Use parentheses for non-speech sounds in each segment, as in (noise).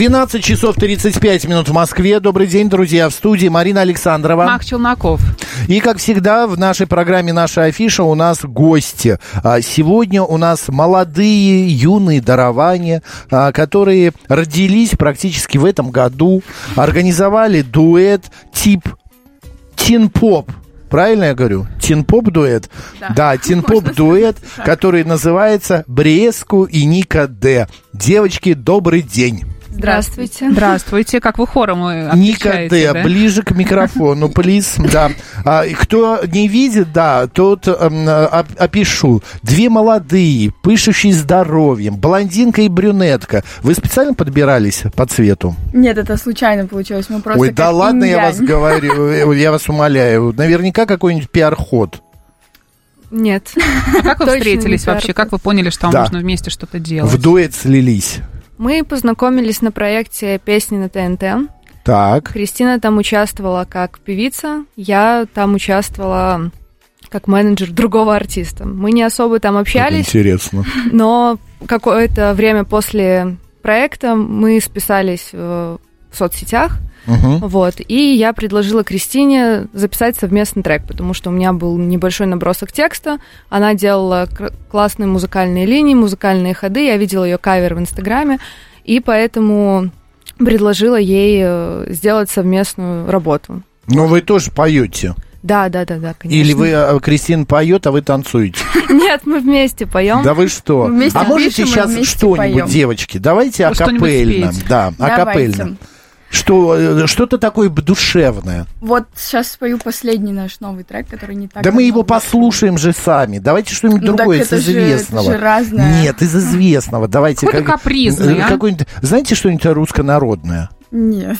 12 часов 35 минут в Москве. Добрый день, друзья. В студии Марина Александрова. Мак Челноков. И, как всегда, в нашей программе «Наша афиша» у нас гости. А, Сегодня у нас молодые, юные дарования, а, которые родились практически в этом году, организовали дуэт тип тин-поп. Правильно я говорю? Тин-поп дуэт? Да, (laughs) тин-поп дуэт, который называется Бреску и Ника Д. Девочки, добрый день. Здравствуйте. Здравствуйте. Как вы хором э, Ника Д, да? ближе к микрофону, плиз. Да. А, кто не видит, да, тот оп- опишу. Две молодые, пышущие здоровьем, блондинка и брюнетка. Вы специально подбирались по цвету? Нет, это случайно получилось. Мы просто Ой, да ладно, я вас говорю, э, я вас умоляю. Наверняка какой-нибудь пиар-ход. Нет. А как вы (laughs) встретились вообще? Как вы поняли, что вам нужно вместе что-то делать? В дуэт слились. Мы познакомились на проекте «Песни на ТНТ». Так. Кристина там участвовала как певица, я там участвовала как менеджер другого артиста. Мы не особо там общались, Интересно. но какое-то время после проекта мы списались э, в соцсетях, Мгм. вот, и я предложила Кристине записать совместный трек, потому что у меня был небольшой набросок текста, она делала классные музыкальные линии, музыкальные ходы, я видела ее кавер в Инстаграме, и поэтому предложила ей э, сделать совместную работу. Но вы тоже поете. Да, да, да, да, конечно. Или вы, э, Кристина поет, а вы танцуете? (laughs) Нет, мы вместе поем. Да вы что? Вместе а можете сейчас что-нибудь, поем. девочки? Давайте Ну, акапельно. Да, Давайте. акапельно. Что, э, что-то такое душевное. Вот сейчас спою последний наш новый трек, который не так да мы его послушаем же сами. Давайте что-нибудь Ну, так другое из это же- известного. это же разное. Нет, из известного. Давайте. Какой-то капризный, э, а? какой-нибудь- Знаете что-нибудь руссконародное? Нет.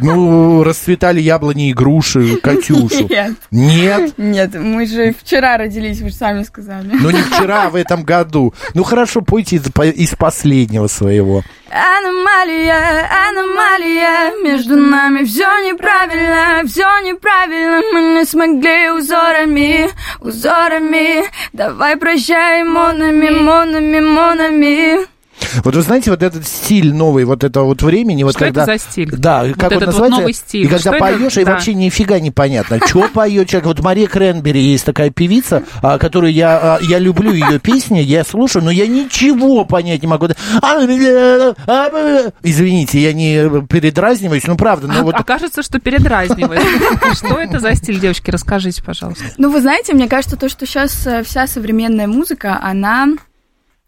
Ну, расцветали яблони и груши, Катюшу. Нет. Нет? Нет, мы же вчера родились, вы же сами сказали. Ну, не вчера, а в этом году. Ну, хорошо, пойте из, по- из последнего своего. Аномалия, аномалия, между нами все неправильно, все неправильно, мы не смогли узорами, узорами, давай прощай монами, монами, монами. Вот вы знаете, вот этот стиль новый, вот этого вот времени, вот Что это когда... за стиль? Да, Вот как он вот называется? новый стиль. И когда Что это? поешь, и Да. вообще нифига непонятно, что поет человек. Вот Мария Кренбери есть такая певица, а, которую я, а, я люблю ее песни, я слушаю, но я ничего понять не могу. Извините, я не передразниваюсь, ну правда, ну А, вот... а кажется, что передразнивает. (laughs) Что это за стиль, девочки? Расскажите, пожалуйста. Ну, вы знаете, мне кажется, то, что сейчас вся современная музыка, она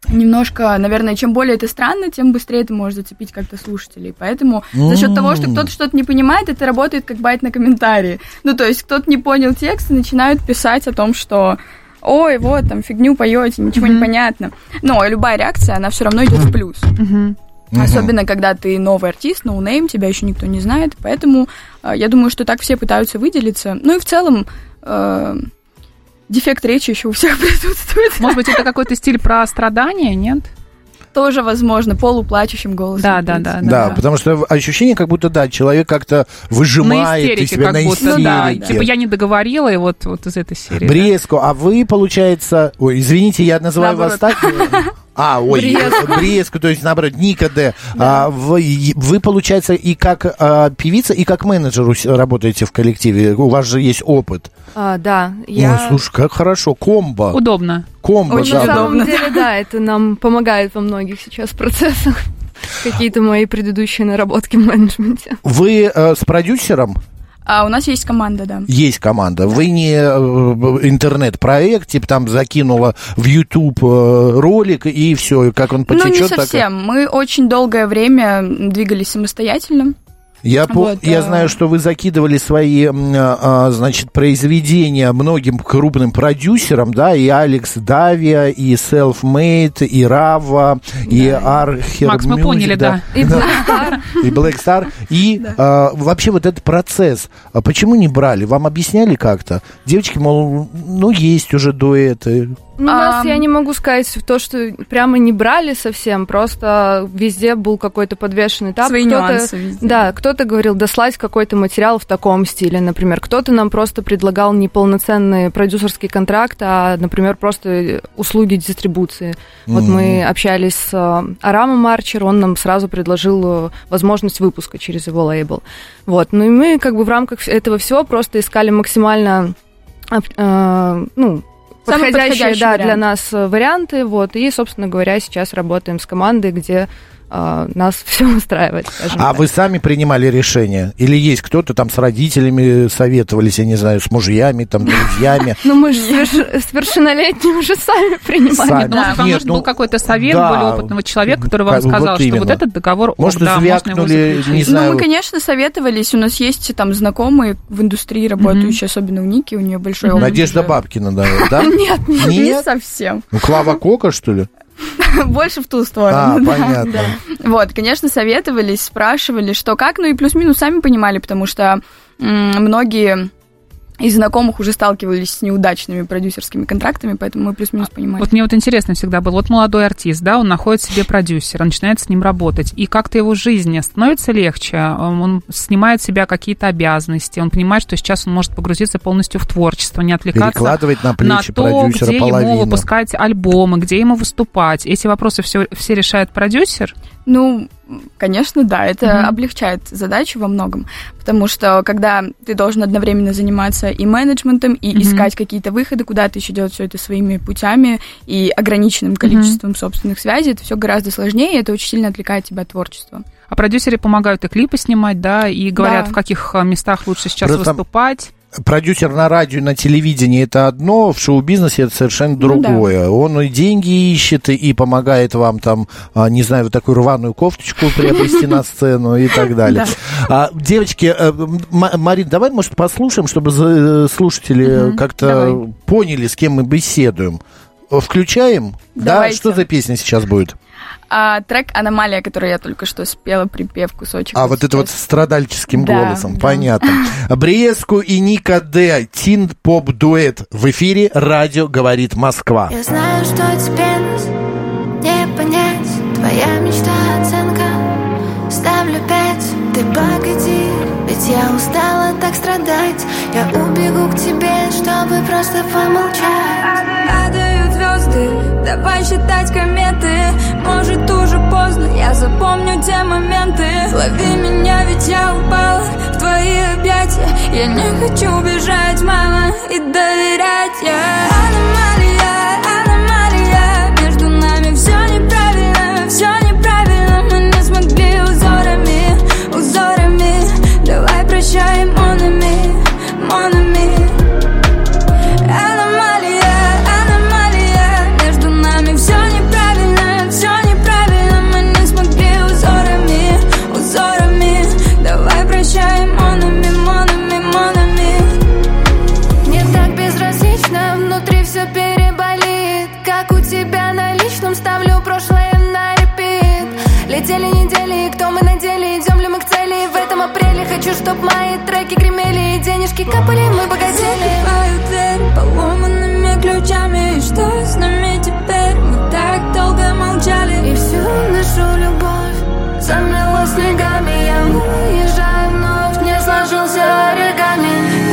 немножко, наверное, чем более это странно, тем быстрее это может зацепить как-то слушателей. Поэтому за счет того, что кто-то что-то не понимает, это работает как байт на комментарии. Ну, то есть кто-то не понял текст и начинают писать о том, что ой, вот, там, фигню поете, ничего не понятно. Но любая реакция, она все равно идет в плюс. Особенно, когда ты новый артист, no name, тебя еще никто не знает. Поэтому э, я думаю, что так все пытаются выделиться. Ну и в целом э, дефект речи еще у всех (laughs) присутствует. Может быть, это какой-то стиль про страдания, нет? Тоже возможно, полуплачущим голосом. Да, да, принципе. да. Да, потому что ощущение, как будто, да, человек как-то выжимает На из истерике себя как на будто, да. Типа я не договорила, и вот, вот из этой серии. да? Бреску, а вы, получается... Ой, извините, я называю вас так. А, ой, Бреску. Бреску, то есть, наоборот, Ника Д. А, вы, вы, получается, и как а, певица, и как менеджер работаете в коллективе. У вас же есть опыт. А, да, Ой, я... слушай, как хорошо. Комбо. Удобно. Комбо, Очень да. На самом удобно. деле, да, это нам помогает во многих сейчас процессах. (laughs) Какие-то мои предыдущие наработки в менеджменте. Вы э, с продюсером А у нас есть команда, да. есть команда. Вы не э, интернет-проект, типа там закинула в YouTube э, ролик, и все, как он потечет. ну, не так и- совсем. Мы очень долгое время двигались самостоятельно. Я, по- Вот, я а- знаю, что вы закидывали свои, а, а, значит, произведения многим крупным продюсерам, да, и Алекс Давия, и Self Made, и Рава, и Архер Макс, мы Music, поняли, да. И Black Star. (laughs) и Black Star. И а, вообще вот этот процесс, а почему не брали? Вам объясняли как-то? Девочки, мол, ну, есть уже дуэты. Ну, нас Ам. я не могу сказать в то, что прямо не брали совсем, просто везде был какой-то подвешенный этап. Свои Кто-то- нюансы везде. Да, кто-то говорил дослать какой-то материал в таком стиле, например. Кто-то нам просто предлагал не полноценный продюсерский контракт, а, например, просто услуги дистрибуции. Вот мы общались с э, Арамом Арчер, он нам сразу предложил э, возможность выпуска через его лейбл. Вот, ну и мы как бы в рамках этого всего просто искали максимально оп- э, ну, Подходящие, подходящий да, для вариант. нас э, варианты, вот, и, собственно говоря, сейчас работаем с командой, где нас (laughs) все устраивает, А так. вы сами принимали решение? Или есть кто-то там с родителями советовались, я не знаю, с мужьями, там, друзьями? (laughs) Ну, мы же соверш- совершеннолетние уже сами принимали. Сами. Ну, может, вам нужен ну, был какой-то совет более опытного человека, который вам сказал, что вот этот договор, Может, звякнули, не Ну, знаю. мы, конечно, советовались. У нас есть там знакомые в индустрии работающие, особенно у Ники, у нее большой опыт. Надежда. Бабкина, да? да? (laughs) Нет, не Нет? совсем. Ну, Клава Кока, что ли? (laughs) Больше в ту сторону. А, да, понятно. да. Вот, конечно, советовались, спрашивали, что как, ну и плюс-минус сами понимали, потому что многие из знакомых уже сталкивались с неудачными продюсерскими контрактами, поэтому мы плюс-минус понимали. Вот мне вот интересно всегда было, вот молодой артист, да, он находит себе продюсера, начинает с ним работать, и как-то его жизни становится легче, он снимает с себя какие-то обязанности, он понимает, что сейчас он может погрузиться полностью в творчество, не отвлекаться Перекладывать на на плечи то, продюсера где ему половину. выпускать альбомы, где ему выступать. Эти вопросы все, все решает продюсер. Ну, конечно, да, это Мгм. облегчает задачу во многом, потому что когда ты должен одновременно заниматься и менеджментом, и Мгм. искать какие-то выходы, куда ты еще делать все это своими путями и ограниченным количеством собственных связей, это все гораздо сложнее, и это очень сильно отвлекает тебя от творчества. А продюсеры помогают и клипы снимать, да, и говорят, Да. в каких а, местах лучше сейчас Просто- выступать. Продюсер на радио, на телевидении это одно, в шоу-бизнесе это совершенно Ну да. другое. Он и деньги ищет, и- и помогает вам там, а, не знаю, вот такую рваную кофточку приобрести на сцену и так (laughs) далее. А, Девочки, э, Марин, давай, может, послушаем, чтобы э, слушатели как-то поняли, с кем мы беседуем. Включаем? Да, что за песня сейчас будет? А трек «Аномалия», который я только что спела, припев, кусочек. А вот это вот с сейчас. страдальческим Да, голосом, да. понятно. Бриеску и Ника Д. Тин поп дуэт в эфире радио говорит Москва. Я знаю, что тебе не понять Твоя мечта оценка Ставлю пять, ты погоди Ведь я устала так страдать Я убегу к тебе, чтобы просто помолчать Я не хочу бежать, мама, и доверять недели, кто мы на деле, идем ли мы к цели. В этом апреле хочу, чтоб мои треки гремели. И денежки капали, мы богатели. Закрываю дверь поломанными ключами. И что с нами теперь? Мы так долго молчали. И всю нашу любовь замело снегами. Я уезжаю вновь, не сложился оригами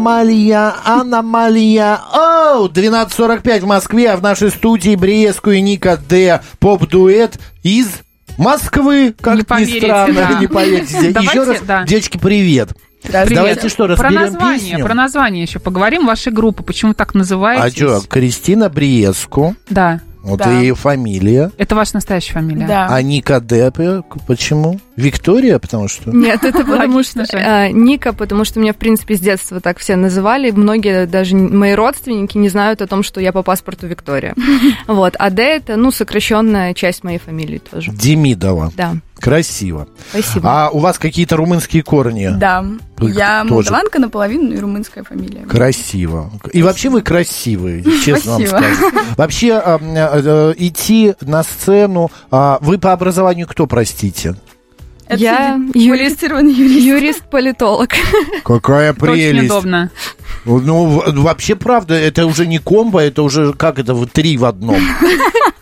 Аномалия, аномалия. Оу, 12.45 в Москве, а в нашей студии Бриеску и Ника Д. Поп-дуэт из Москвы, как Не ни поверите, странно, да. не поверите. Еще раз, да. девочки, привет. Привет. Давайте что, про разберем название, песню? про название еще поговорим. Вашей группы, почему так А называетесь? что, Кристина Бриеску, Да. Вот Да. ее фамилия. Это ваша настоящая фамилия? Да. А Ника Д, п- почему? Виктория, потому что... Нет, это потому что э, Ника, потому что меня, в принципе, с детства так все называли. Многие, даже мои родственники, не знают о том, что я по паспорту Виктория. (laughs) Вот. А Д это, ну, сокращенная часть моей фамилии тоже. Демидова. Да, Красиво. спасибо. А у вас какие-то румынские корни? Да. Вы Я тоже. молдаванка наполовину и румынская фамилия. Красиво. И вообще вы красивые, (laughs) честно вам Спасибо. скажу. Вообще м, э, идти на сцену... а, Вы по образованию кто, простите? Это Я юрист. Юрист-политолог. Какая Очень прелесть. удобно. Ну, в- вообще, правда, это уже не комбо, это уже, как это, три в одном. (laughs)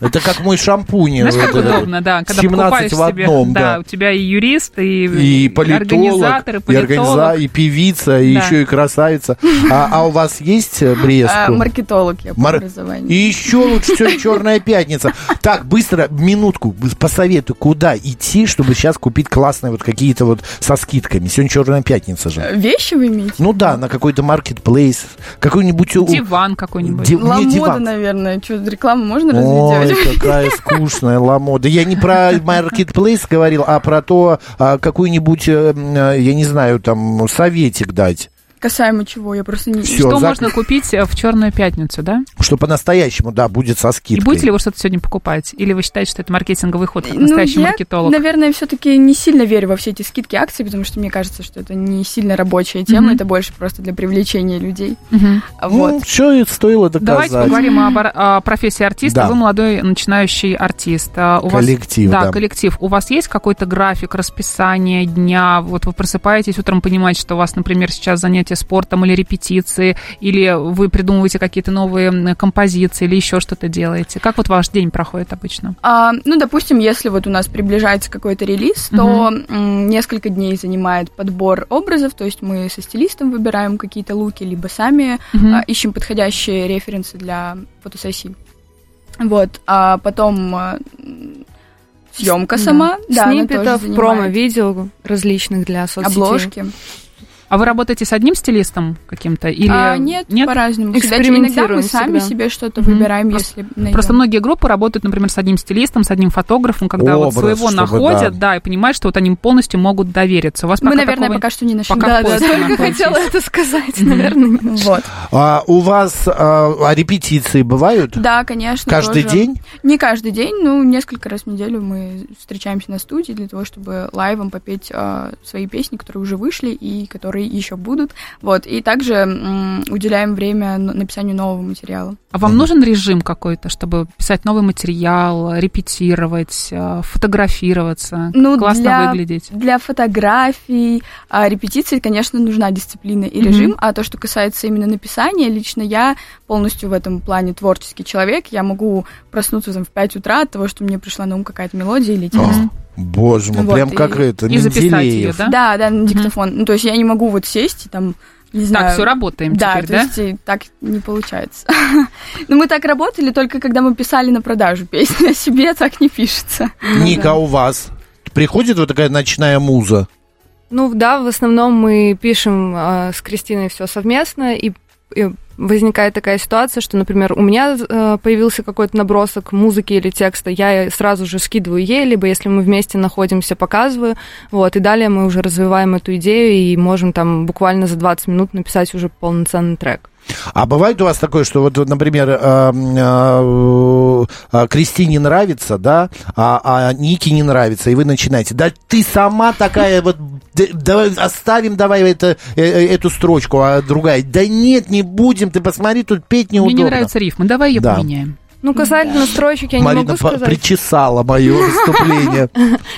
Это как мой шампунь. Знаешь, вот как удобно, да, когда 17 покупаешь в себе, одном, да, да. у тебя и юрист, и, И политолог, организатор, и и, организа- политолог. и певица, и Да. еще и красавица. А, а у вас есть э, А, маркетолог я по Мар- образованию. И еще лучше все Черная пятница. Так, быстро, минутку, посоветуй, куда идти, чтобы сейчас купить классные вот какие-то вот со скидками. Сегодня Черная пятница же. Вещи вы имеете? Ну да, на какой-то маркетплейс, какой-нибудь... у- Диван какой-нибудь. Ди- Ламода, диван. наверное. Что, рекламу можно Ой, разве делать? какая (laughs) скучная ламода. Я не про маркетплейс говорил, а про то, а, какой-нибудь, э, э, я не знаю, там, советик дать. Касаемо чего, я просто не... Всё, Что зак- можно купить э, в черную пятницу, да? Что по-настоящему, да, будет со И скидкой. будете ли вы что-то сегодня покупать? Или вы считаете, что это маркетинговый ход, как Ну, настоящий я, маркетолог? наверное, все-таки не сильно верю во все эти скидки акции, потому что мне кажется, что это не сильно рабочая тема, Мгм. это больше просто для привлечения людей. Мгм. А Ну, Вот. что и стоило доказать. Давайте поговорим об о профессии артиста. Да. Вы молодой начинающий артист. А У вас- Коллектив, да, да. коллектив. У вас есть какой-то график, расписание дня? Вот вы просыпаетесь утром, понимаете, что у вас, например, сейчас занятие спортом или репетиции, или вы придумываете какие-то новые композиции, или еще что-то делаете. Как вот ваш день проходит обычно? А, ну, допустим, если вот у нас приближается какой-то релиз, то м, несколько дней занимает подбор образов, то есть мы со стилистом выбираем какие-то луки, либо сами Мгм. а, ищем подходящие референсы для фотосессий. Вот, а потом м, съемка сама, да, тоже Сниппетов, промо-видео различных для соцсетей. обложки. А вы работаете с одним стилистом каким-то? Или А, нет, по-разному. Всегда- Иногда мы сами всегда. себе что-то Мгм. выбираем, Просто- если найдем. Просто многие группы работают, например, с одним стилистом, с одним фотографом, когда вот Образ, своего чтобы, находят, да. да. и понимают, что вот они полностью могут довериться. У вас Мы, пока наверное, такого- пока что не нашли. пока Да, да, только хотела это сказать, наверное. Вот. А у вас а, а репетиции бывают? Да, конечно. Каждый тоже. день? Не каждый день, ну, несколько раз в неделю мы встречаемся на студии для того, чтобы лайвом попеть а, свои песни, которые уже вышли и которые еще будут. Вот. И также м, уделяем время написанию нового материала. А вам нужен режим какой-то, чтобы писать новый материал, репетировать, э, фотографироваться, Ну, классно для- выглядеть? Для фотографий, а, репетиций, конечно, нужна дисциплина и режим, а то, что касается именно написания, лично я полностью в этом плане творческий человек. Я могу проснуться там, в 5 утра от того, что мне пришла на ум какая-то мелодия или текст. Мгм. Боже мой, Вот, прям и- как это, и записать её, Да? Да, да, на диктофон. Ну, то есть я не могу вот сесть и там, не знаю... Так, все работаем Да, теперь, то да? есть и так не получается. (laughs) Но мы так работали только когда мы писали на продажу песни, о себе так не пишется. (laughs) Ника, а у вас? Приходит вот такая ночная муза? Ну да, в основном мы пишем э, с Кристиной все совместно, и, и возникает такая ситуация, что, например, у меня э, появился какой-то набросок музыки или текста, я сразу же скидываю ей, либо если мы вместе находимся, показываю, вот, и далее мы уже развиваем эту идею и можем там буквально за 20 минут написать уже полноценный трек. А бывает у вас такое, что вот, например, э, э, э, Кристине нравится, да, а, а Нике не нравится, и вы начинаете, да ты сама такая вот, давай оставим давай это, э, эту строчку, а другая, да нет, не будем, ты посмотри, тут петь Мне неудобно. не нравятся рифмы, давай ее Да. поменяем. Ну, касательно строчек я Марина не могу сказать. причесала мое (laughs) выступление.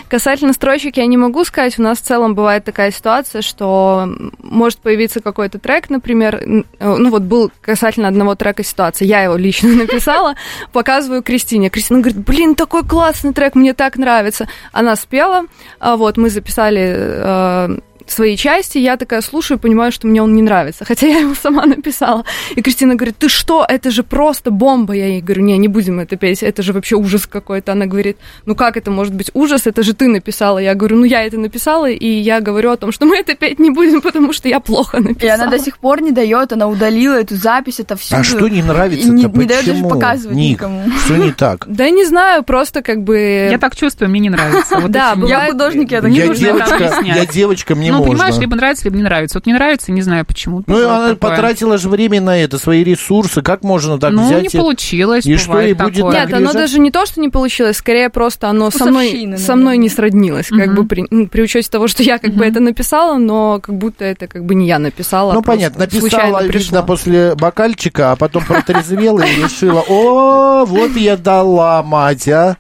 Касательно строчек я не могу сказать. У нас в целом бывает такая ситуация, что может появиться какой-то трек, например, э, ну вот был касательно одного трека ситуация, я его лично (laughs) написала, показываю Кристине. Кристина говорит, блин, такой классный трек, мне так нравится. Она спела, а вот мы записали э, своей части, я такая слушаю, понимаю, что мне он не нравится, хотя я его (laughs) сама написала. И Кристина говорит, ты что, это же просто бомба. Я ей говорю, не, не будем это петь, это же вообще ужас какой-то. Она говорит, ну как это может быть ужас, это же ты написала. Я говорю, ну я это написала, и я говорю о том, что мы это петь не будем, потому что я плохо написала. И она до сих пор не дает, она удалила эту запись, это все. А что не нравится-то? И не, не дает даже Почему? показывать Ник, никому. Что не так? (laughs) Да не знаю, просто как бы... Я так чувствую, мне не нравится. (laughs) Да, Я художник, я так Не нужно я девочка, мне ну, можно. понимаешь, либо нравится, либо не нравится. Вот не нравится, не знаю почему. Ну, она такое. потратила же время на это, свои ресурсы. Как можно так Ну, взять не и- получилось, и что, и будет такое. так Нет, оно даже не то, что не получилось, скорее просто оно со мной, со мной не сроднилось, как бы при, ну, при учете того, что я как бы это написала, но как будто это как бы не я написала. Ну, просто понятно, написала, видно, после бокальчика, а потом протрезвела и решила, о, вот я дала, мать, а.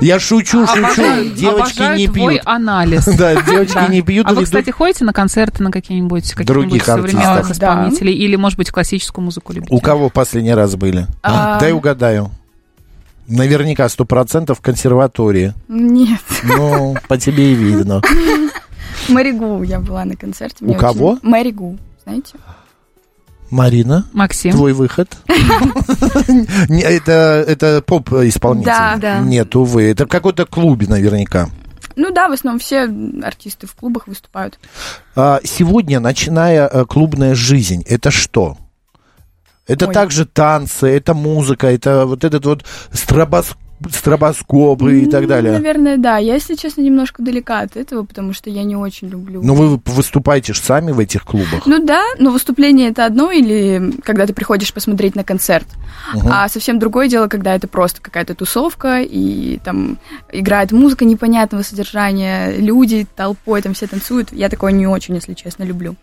Я шучу, шучу, Обожаю- девочки обожаю не твой пьют. анализ. (laughs) Да, девочки не пьют. А вы, кстати, ходите на концерты на какие-нибудь каких-нибудь Других современных исполнителей? Или, может быть, классическую музыку любите? У кого в последний раз были? А. Дай угадаю. Наверняка сто процентов в консерватории. Нет. Ну, по тебе и видно. Мэри Гу я была на концерте. У кого? очень- Мэри Гу, знаете? Марина, Максим. твой выход. (laughs) Это, это поп-исполнитель. Да. Да. Нет, увы. Это в какой-то клубе наверняка. Ну да, в основном все артисты в клубах выступают. А, Сегодня, начиная э, клубная жизнь, это что? Это Ой. также танцы, это музыка, это вот этот вот стробос- стробоскопы и так Ну, далее. Наверное, да. Я, если честно, немножко далека от этого, потому что я не очень люблю. Но вы выступаете же сами в этих клубах. Ну да, но выступление это одно, или когда ты приходишь посмотреть на концерт. Мгм. А совсем другое дело, когда это просто какая-то тусовка, и там играет музыка непонятного содержания, люди толпой там все танцуют. Я такое не очень, если честно, люблю.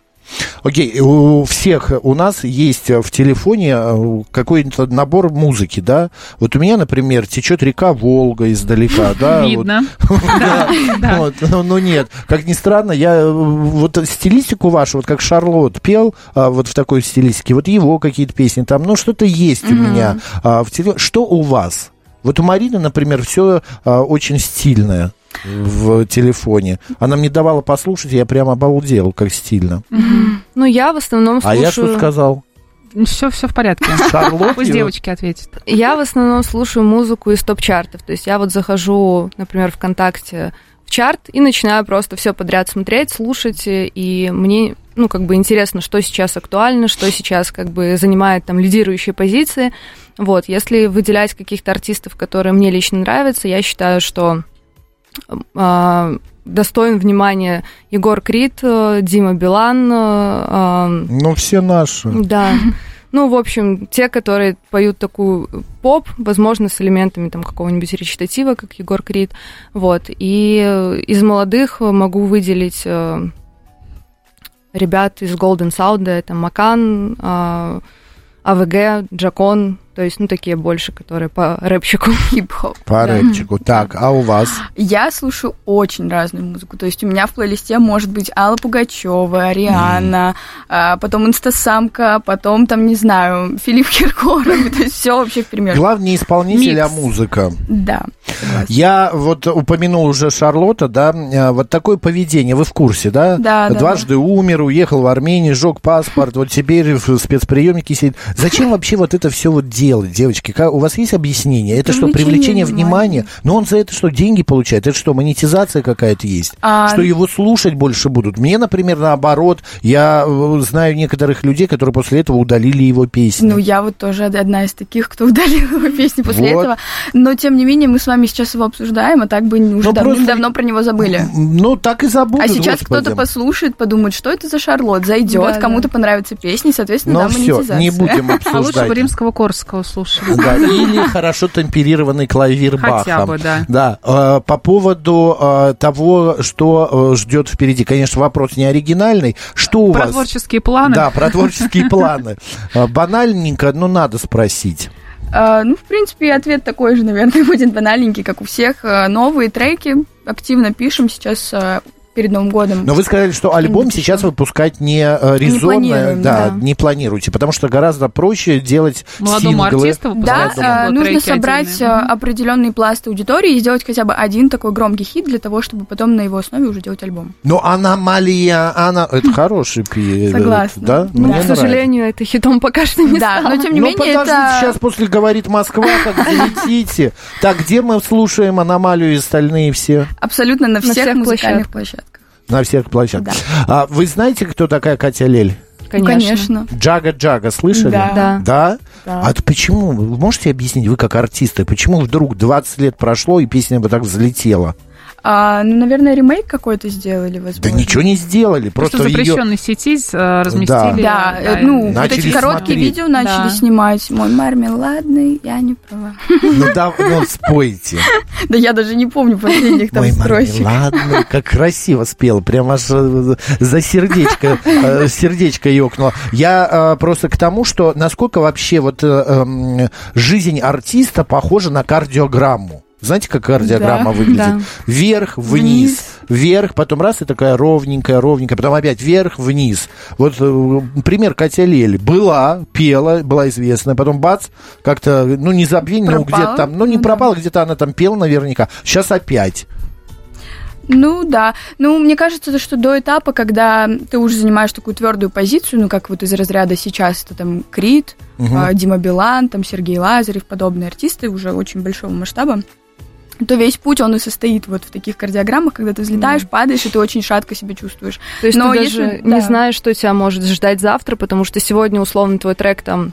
Окей, у всех у нас есть э, в телефоне э, какой-то набор музыки, да? Вот у меня, например, течет река Волга издалека, (laughs) да? Видно. (laughs) (laughs) Но, нет, как ни странно, я э, вот стилистику вашу, вот как Шарлот пел, вот в такой стилистике, вот его какие-то песни там, ну что-то есть у меня а, в теле- Что у вас? Вот у Марины, например, все очень стильное в телефоне. Она мне давала послушать, я прям обалдел, как стильно. Ну, я в основном А слушаю... я что сказал? Все, все в порядке. (laughs) Шарлот? Пусть девочки ответят. Я в основном слушаю музыку из топ-чартов. То есть я вот захожу, например, ВКонтакте в чарт и начинаю просто все подряд смотреть, слушать. И мне, ну, как бы интересно, что сейчас актуально, что сейчас как бы занимает там лидирующие позиции. Вот, если выделять каких-то артистов, которые мне лично нравятся, я считаю, что а, достоин внимания Егор Крид, э, Дима Билан, э, Ну, все наши. да. (laughs) Ну, в общем, те, которые поют такую поп, возможно, с элементами там какого-нибудь речитатива, как Егор Крид. Вот. И э, из молодых могу выделить э, ребят из Golden Sound, это Макан, э, АВГ, Джакон, то есть, ну, такие больше, которые по рэпчику. (laughs) Хип-хоп. По Да. рэпчику. Так, а у вас? Я слушаю очень разную музыку. То есть у меня в плейлисте может быть Алла Пугачева, Ариана, а, потом Инстасамка, потом там, не знаю, Филипп Киркоров. (laughs) То есть все вообще в пример. Главный исполнитель, а музыка. Да. Я вот упомянул уже Шарлотта, да, э, вот такое поведение, вы в курсе, да? Да, да, Дважды умер, уехал в Армению, сжег паспорт, вот теперь в спецприемнике сидит. Зачем вообще вот это все вот делать, девочки? Как- у вас есть объяснение? Это что, Привлечение внимания? внимания. Но он за это что, деньги получает? Это что, монетизация какая-то есть? А, Что его слушать больше будут? Мне, например, наоборот, я э, знаю некоторых людей, которые после этого удалили его песни. Ну, я вот тоже одна из таких, кто (laughs) удалил его песни после Вот. этого. Но, тем не менее, мы с вами сейчас его обсуждаем, а так бы уже Ну, просто- давно про него забыли. Ну, так и забудут, А сейчас господи. кто-то послушает, подумает, что это за Шарлот, зайдет, Да, да. кому-то понравится песня, и, соответственно, Ну да, все, монетизация. не будем (laughs) А лучше обсуждать. бы римского Корского слушали. Да, или хорошо темперированный клавир Хотя Баха. бы, да. Да, э, по поводу э, того, что э, ждет впереди, конечно, вопрос не оригинальный. Что у Про вас? творческие планы. Да, про творческие планы. Банальненько, но надо спросить. Ну, в принципе, ответ такой же, наверное, (laughs) будет банальненький, как у всех. Новые треки активно пишем. Сейчас перед Новым годом. Но вы сказали, что альбом сейчас выпускать не э, резонно, планируем, да, да. не планируете, потому что гораздо проще делать Молодому синглы. артисту Да, выпускать э, синглы, нужно собрать э, отдельные. Мгм. определенный пласт аудитории и сделать хотя бы один такой громкий хит для того, чтобы потом на его основе уже делать альбом. Но аномалия, она... Это (laughs) хороший пи... Согласна. Да? Ну, Мне к нравится. сожалению, это хитом пока что не Да, стало. но тем не ну, менее подождите, это... сейчас после «Говорит Москва», как (laughs) залетите. Так, где мы слушаем «Аномалию» и остальные все? Абсолютно на всех, всех музыкальных площадках. На всех площадках. А вы знаете, кто такая Катя Лель? Ну, конечно. Джага-Джага, слышали? Да. Да. Да? Да. А это почему? Вы можете объяснить, вы как артисты, почему вдруг 20 лет прошло, и песня бы так взлетела? А, ну, наверное, ремейк какой-то сделали, возможно. Да ничего не сделали, просто, Просто в ее... запрещенной сети э, разместили. Да, э, ну, вот Начали эти короткие смотреть. видео начали Да. снимать. Мой мармеладный, я не права. Ну да, ну спойте. Да я даже не помню последних там Мой строчек. ладно, как красиво спел, прям аж э, за сердечко, э, сердечко ёкнуло. Я просто к тому, что насколько вообще вот эм, жизнь артиста похожа на кардиограмму. Знаете, как кардиограмма Да, выглядит? да. Вверх, вниз, вверх, потом раз и такая ровненькая, ровненькая, потом опять вверх, вниз. Вот э, пример Катя Лель. Была, пела, была известная, потом бац, как-то, ну, не забвение, ну, где-то там, ну, не Ну да. пропала, где-то она там пела наверняка. Сейчас опять. Ну да. Ну, мне кажется, что до этапа, когда ты уже занимаешь такую твердую позицию, ну, как вот из разряда сейчас это там Крид, а, Дима Билан, там Сергей Лазарев, подобные артисты уже очень большого масштаба, то весь путь, он и состоит вот в таких кардиограммах, когда ты взлетаешь, падаешь, и ты очень шатко себя чувствуешь. То есть Но ты если- даже да. не знаешь, что тебя может ждать завтра, потому что сегодня, условно, твой трек там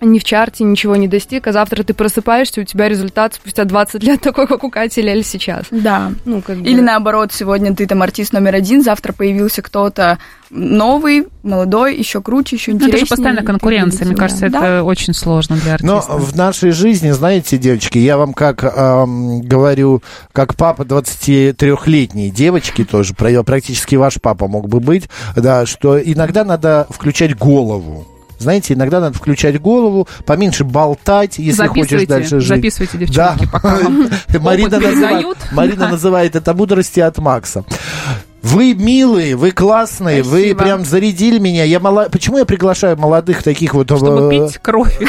не в чарте, ничего не достиг, а завтра ты просыпаешься, у тебя результат спустя 20 лет (laughs) такой, как у Кати Лель сейчас. Да. Ну, как бы... Или наоборот, сегодня ты там артист номер один, завтра появился кто-то новый, молодой, еще круче, еще Ну, интереснее. это же постоянная и конкуренция. Мне кажется, да. это очень сложно для Но артиста. в нашей жизни, знаете, девочки, я вам как эм, говорю, как папа 23-летней девочки тоже, практически ваш папа мог бы быть, да, что иногда надо включать голову. Знаете, иногда надо включать голову, поменьше болтать, если хочешь дальше жить. записывайте, девчонки, пока вам (laughs) Марина, Да. называет это мудрости от Макса. Вы милые, вы классные, вы Спасибо. прям зарядили меня. Я мало... Почему я приглашаю молодых таких вот... Чтобы э, пить кровь. пить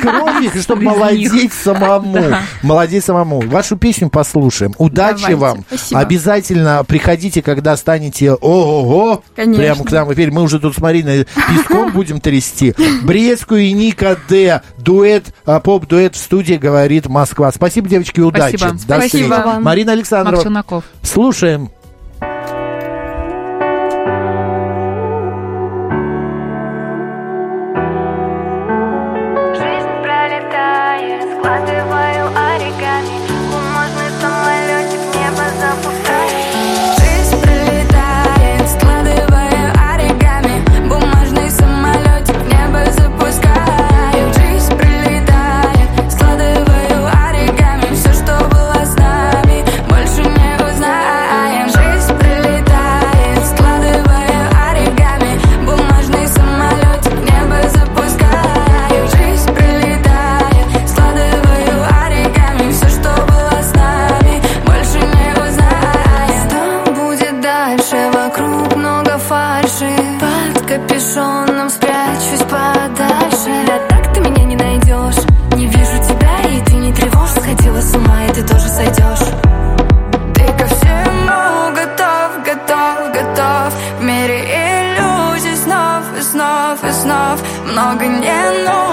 кровь, чтобы молодеть самому. Молодеть самому. Вашу песню послушаем. Удачи вам. Обязательно приходите, когда станете ого-го. Прямо к нам теперь. Мы уже тут с Мариной песком будем трясти. Брестскую и Ника Д. Дуэт, а, поп-дуэт в студии говорит Москва. Спасибо, девочки, удачи. Спасибо. До встречи. Марина Александрова. Слушаем. много не нужно.